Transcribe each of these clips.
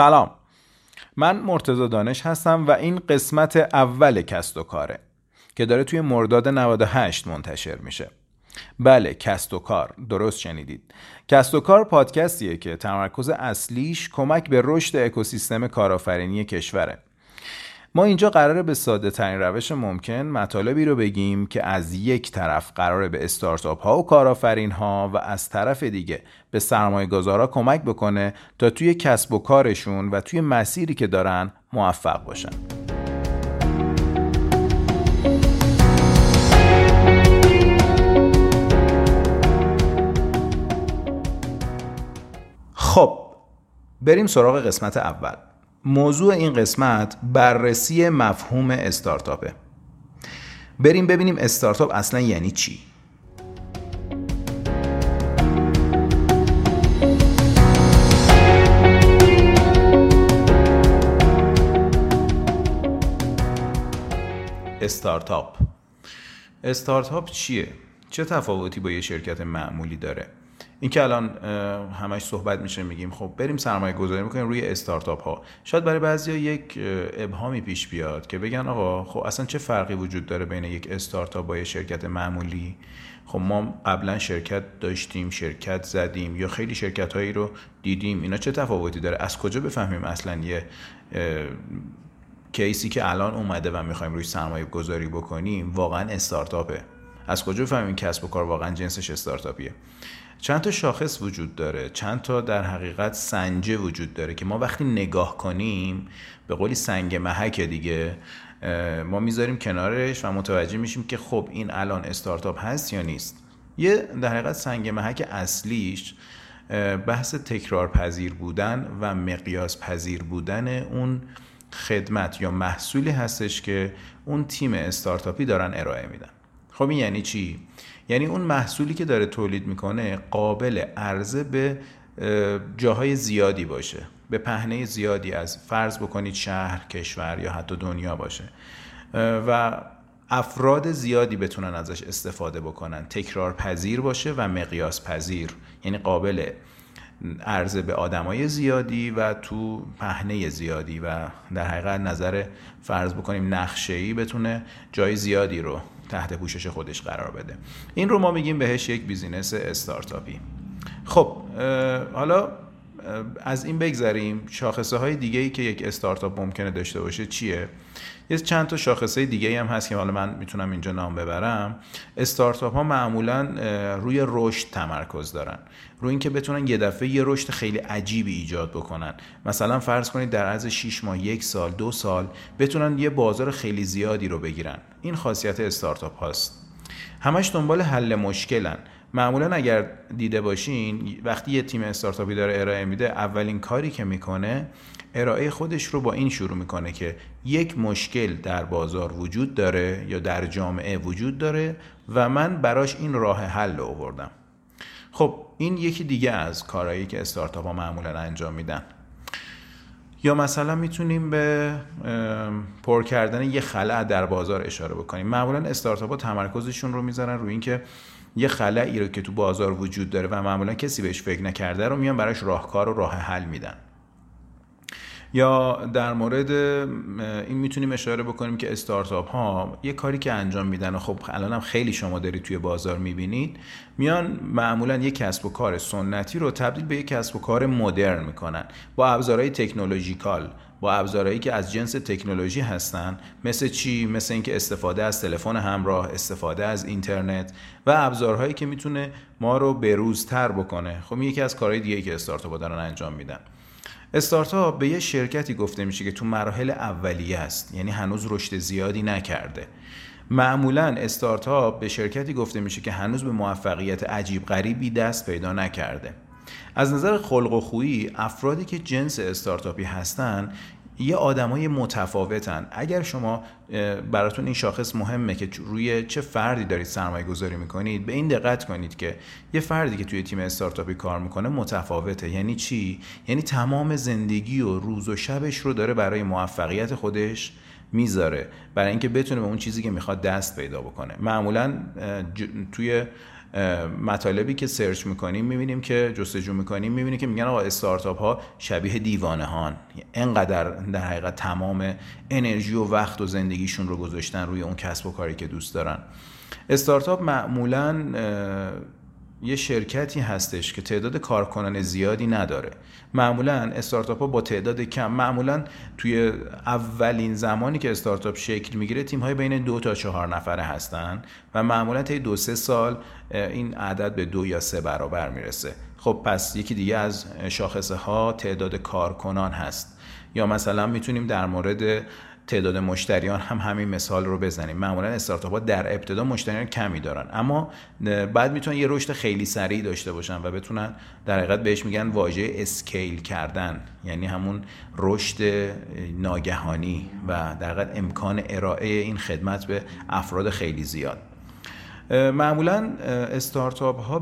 سلام. من مرتضی دانش هستم و این قسمت اول کست و کاره که داره توی مرداد 98 منتشر میشه. بله کست و کار. درست شنیدید. کست و کار پادکستیه که تمرکز اصلیش کمک به رشد اکوسیستم کارآفرینی کشوره. ما اینجا قراره به ساده ترین روش ممکن مطالبی رو بگیم که از یک طرف قراره به استارتاپ ها و کارآفرین ها و از طرف دیگه به سرمایه گذارا کمک بکنه تا توی کسب و کارشون و توی مسیری که دارن موفق باشن. خب بریم سراغ قسمت اول موضوع این قسمت بررسی مفهوم استارتاپه. بریم ببینیم استارتاپ اصلا یعنی چی؟ استارتاپ. استارتاپ چیه؟ چه تفاوتی با یه شرکت معمولی داره؟ این که الان همش صحبت میشه میگیم خب بریم سرمایه گذاری می‌کنیم روی استارتاپ ها. شاید برای بعضی یک ابهامی پیش بیاد که بگن آقا خب اصلا چه فرقی وجود داره بین یک استارتاپ با یه شرکت معمولی؟ خب ما قبلا شرکت داشتیم شرکت زدیم یا خیلی شرکت هایی رو دیدیم اینا چه تفاوتی داره؟ از کجا بفهمیم اصلا یه کیسی که الان اومده و می‌خوایم روی سرمایه گذاری بکنیم واقعا استارتاپه؟ از کجا بفهمیم کسب و کار واقعا جنسش استارتاپیه؟ چند تا شاخص وجود داره. چند تا در حقیقت سنجه وجود داره که ما وقتی نگاه کنیم به قولی سنگ محک دیگه ما می‌ذاریم کنارش و متوجه میشیم که خب این الان استارتاپ هست یا نیست. یه در حقیقت سنگ محک اصلیش بحث تکرار پذیر بودن و مقیاس پذیر بودن اون خدمت یا محصولی هستش که اون تیم استارتاپی دارن ارائه میدن. خب این یعنی چی؟ یعنی اون محصولی که داره تولید می‌کنه قابل عرضه به جاهای زیادی باشه به پهنه زیادی از فرض بکنید شهر کشور یا حتی دنیا باشه و افراد زیادی بتونن ازش استفاده بکنن تکرار پذیر باشه و مقیاس پذیر یعنی قابل عرضه به آدمای زیادی و تو پهنه زیادی و در حقیقت نظر فرض بکنیم نقشه بتونه جای زیادی رو تحت پوشش خودش قرار بده. این رو ما میگیم بهش یک business استارتاپی. خب حالا از این بگذریم شاخصه های دیگه ای که یک استارتاپ ممکنه داشته باشه چیه؟ یه چند تا شاخصه دیگه هم هست که حالا من می‌تونم اینجا نام ببرم. استارتاپ ها معمولا روی رشد تمرکز دارن. روی اینکه بتونن یه دفعه یه رشد خیلی عجیبی ایجاد بکنن. مثلا فرض کنید در عرض 6 ماه یک سال دو سال بتونن یه بازار خیلی زیادی رو بگیرن. این خاصیت استارتاپ هاست. همش دنبال حل مشکلن. معمولا اگر دیده باشین وقتی یه تیم استارتاپی داره ارائه میده اولین کاری که می‌کنه ارائه خودش رو با این شروع می‌کنه که یک مشکل در بازار وجود داره یا در جامعه وجود داره و من براش این راه حل رو آوردم. خب این یکی دیگه از کارهایی که استارتاپ ها معمولا انجام میدن. یا مثلا می‌تونیم به پر کردن یه خلع در بازار اشاره بکنیم. معمولا استارتاپ ها تمرکزشون رو می‌ذارن روی اینکه یه خلعی رو که تو بازار وجود داره و معمولا کسی بهش فکر نکرده رو میان براش راهکار و راه حل میدن. یا در مورد این می‌تونیم اشاره بکنیم که استارتاپ ها یه کاری که انجام میدن و خب الان هم خیلی شما دارید توی بازار می‌بینید میان معمولا یک کسب و کار سنتی رو تبدیل به یک کسب و کار مدرن می‌کنن. با ابزارهای تکنولوژیکال با ابزارهایی که از جنس تکنولوژی هستن مثل چی؟ مثل اینکه استفاده از تلفن همراه استفاده از اینترنت و ابزارهایی که می‌تونه ما رو بروزتر بکنه. خب یکی از کارهای دیگه که استارتاپ دارن انجام میدن. استارتاپ به یه شرکتی گفته میشه که تو مراحل اولیه است یعنی هنوز رشد زیادی نکرده. معمولا استارتاپ به شرکتی گفته میشه که هنوز به موفقیت عجیب غریبی دست پیدا نکرده. از نظر خلق و خویی افرادی که جنس استارتاپی هستن یه آدمای متفاوتن. اگر شما براتون این شاخص مهمه که روی چه فردی دارید سرمایه گذاری می‌کنید به این دقت کنید که یه فردی که توی تیم استارتاپی کار می‌کنه متفاوته. یعنی چی؟ یعنی تمام زندگی و روز و شبش رو داره برای موفقیت خودش می‌ذاره. برای اینکه بتونه به اون چیزی که می‌خواد دست پیدا بکنه. معمولا توی مطالبی که سرچ می‌کنیم می‌بینیم که جستجو می‌کنیم می‌بینیم که میگن آقا استارتاپ ها شبیه دیوانه هان انقدر در حقیقت تمام انرژی و وقت و زندگیشون رو گذاشتن روی اون کسب و کاری که دوست دارن. استارتاپ معمولا یه شرکتی هستش که تعداد کارکنان زیادی نداره. معمولا استارتاپ ها با تعداد کم معمولا توی اولین زمانی که استارتاپ شکل می‌گیره تیم های بین دو تا چهار نفره هستن و معمولا طی دو سه سال این عدد به دو یا سه برابر می‌رسه. خب پس یکی دیگه از شاخصه ها تعداد کارکنان هست. یا مثلا می‌تونیم در مورد تعداد مشتریان هم همین مثال رو بزنیم. معمولا استارتاپ ها در ابتدا مشتریان کمی دارن. اما بعد می‌تونن یه رشد خیلی سریع داشته باشن و بتونن در حقیقت بهش میگن واژه اسکیل کردن. یعنی همون رشد ناگهانی و در حقیقت امکان ارائه این خدمت به افراد خیلی زیاد. معمولا استارتاپ ها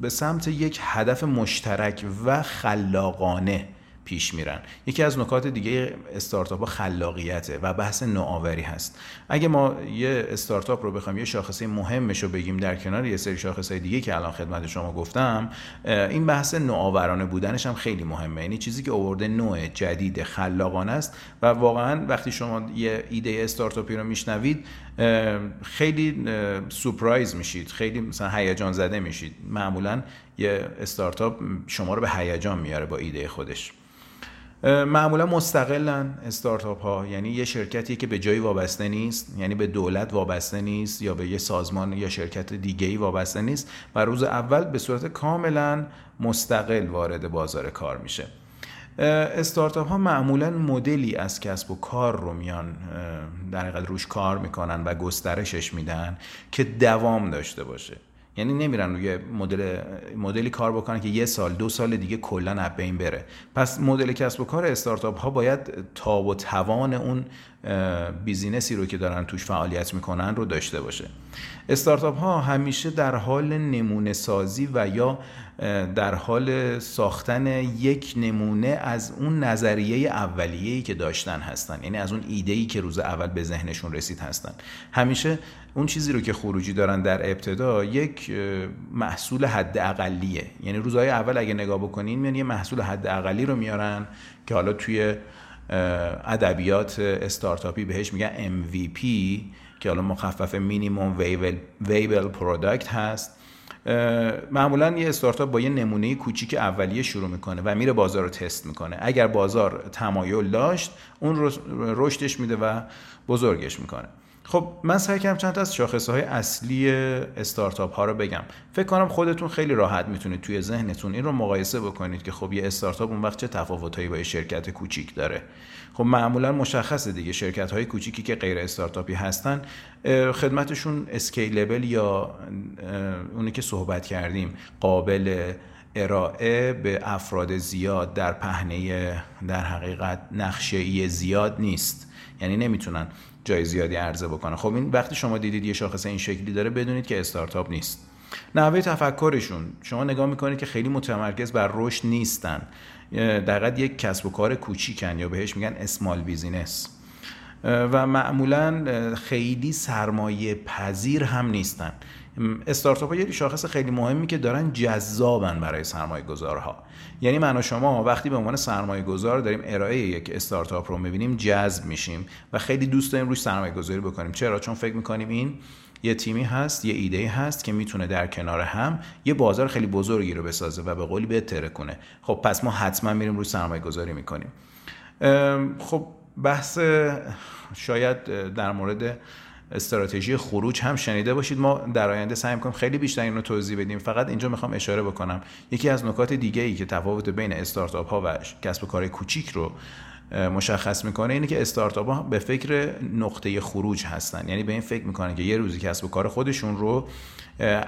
به سمت یک هدف مشترک و خلاقانه پیش میرن. یکی از نکات دیگه استارتاپ ها خلاقیته و بحث نوآوری هست. اگه ما یه استارتاپ رو بخوایم یه شاخصه مهمش رو بگیم در کنار یه سری شاخصه دیگه که الان خدمت شما گفتم این بحث نوآورانه بودنش هم خیلی مهمه. یعنی چیزی که آورده نوع جدید خلاقانه است و واقعا وقتی شما یه ایده استارتاپی رو میشنوید خیلی سورپرایز میشید. خیلی مثلا هیجان زده میشید. معمولا یه استارتاپ شما رو به هیجان میاره با ایده خودش. معمولا مستقلن استارتاپ ها یعنی یه شرکتی که به جایی وابسته نیست یعنی به دولت وابسته نیست یا به یه سازمان یا شرکت دیگه ای وابسته نیست و روز اول به صورت کاملا مستقل وارد بازار کار میشه. استارتاپ ها معمولا مدلی از کسب و کار رو میان در حقیقت روش کار می‌کنن و گسترشش میدن که دوام داشته باشه. یعنی نمیرن روی مدل مدلی کار بکنن که یه سال دو سال دیگه کلا از بین بره. پس مدل کسب و کار استارتاپ ها باید تاب و توان اون business ی رو که دارن توش فعالیت می‌کنن رو داشته باشه. استارتاپ ها همیشه در حال نمونه سازی و یا در حال ساختن یک نمونه از اون نظریه اولیه‌ای که داشتن هستن. یعنی از اون ایده‌ای که روز اول به ذهنشون رسید هستن. همیشه اون چیزی رو که خروجی دارن در ابتدا یک محصول حداقلیه یعنی روزهای اول اگه نگاه بکنین میان یه محصول حداقلی رو میارن که حالا توی ادبیات استارتاپی بهش میگن MVP که حالا مخفف minimum viable product هست. معمولا یه استارتاپ با یه نمونه کوچیک اولیه شروع می‌کنه و میره بازار رو تست می‌کنه. اگر بازار تمایل داشت اون رشدش میده و بزرگش می‌کنه. خب من سعی کردم چند تا از شاخصه های اصلی استارتاپ ها رو بگم. فکر کنم خودتون خیلی راحت می‌تونید توی ذهنتون این رو مقایسه بکنید که خب یه استارتاپ اون وقت چه تفاوتایی با یه شرکت کوچیک داره. خب معمولا مشخصه دیگه شرکت های کوچیکی که غیر استارتاپی هستن خدمتشون اسکیلبل یا اونی که صحبت کردیم قابل ارائه به افراد زیاد در پهنه در حقیقت نقشه زیاد نیست. یعنی نمی‌تونن جای زیادی عرضه بکنه خب این وقتی شما دیدید یه شاخص این شکلی داره بدونید که استارتاپ نیست. نحوه تفکرشون شما نگاه می‌کنید که خیلی متمرکز بر رشد نیستن. در یک کسب و کار کوچیکن یا بهش میگن اسمال بیزینس و معمولا خیلی سرمایه پذیر هم نیستن. استارتاپ ها یه شاخص خیلی مهمی که دارن جذابن برای سرمایه گذارها یعنی من و شما وقتی به عنوان سرمایه گذار داریم ارائه یک استارتاپ رو می‌بینیم جذب میشیم و خیلی دوست داریم روش سرمایه گذاری بکنیم. چرا؟ چون فکر می‌کنیم این یه تیمی هست یه ایده هست که می‌تونه در کنار هم یه بازار خیلی بزرگی رو بسازه و به قولی بهتره کنه. خب پس ما حتما میریم روی سرمایه گذاری می‌کنیم خب بحث شاید در مورد استراتژی خروج هم شنیده باشید. ما در آینده سعی می‌کنیم خیلی بیشتر این رو توضیح بدیم. فقط اینجا می‌خوام اشاره بکنم. یکی از نکات دیگه ای که تفاوت بین استارتاپ ها و کسب و کار کوچیک رو مشخص می‌کنه اینه که استارتاپ ها به فکر نقطه خروج هستن. یعنی به این فکر می‌کنن که یه روزی کسب و کار خودشون رو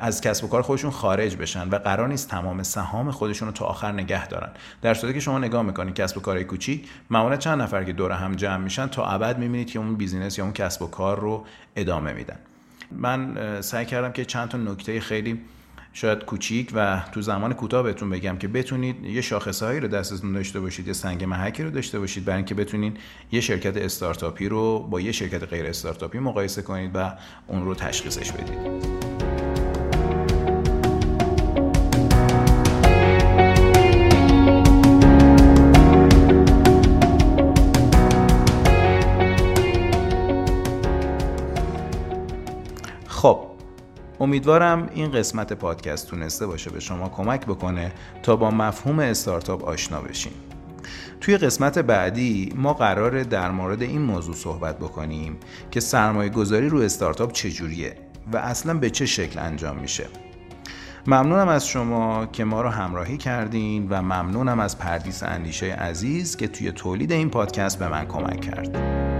از کسب و کار خودشون خارج بشن و قرار نیست تمام سهام خودشون رو تا آخر نگه دارن. در صورتی که شما نگاه می‌کنید کسب و کار کوچیک معمولا چند نفر که دور هم جمع میشن تا ابد می‌بینید که اون business یا اون کسب و کار رو ادامه میدن. من سعی کردم که چند تا نکته خیلی شاید کوچیک و تو زمان کوتاه بهتون بگم که بتونید یه شاخصهایی رو دستتون داشته باشید یه سنگ محکی رو داشته باشید برای اینکه بتونید یه شرکت استارتاپی رو با یه شرکت غیر استارتاپی مقایسه کنید و اون رو تشخیصش بدید. امیدوارم این قسمت پادکست تونسته باشه به شما کمک بکنه تا با مفهوم استارتاپ آشنا بشین توی قسمت بعدی ما قراره در مورد این موضوع صحبت بکنیم که سرمایه گذاری رو استارتاپ چجوریه و اصلا به چه شکل انجام میشه. ممنونم از شما که ما رو همراهی کردین و ممنونم از پردیس اندیشه عزیز که توی تولید این پادکست به من کمک کرد.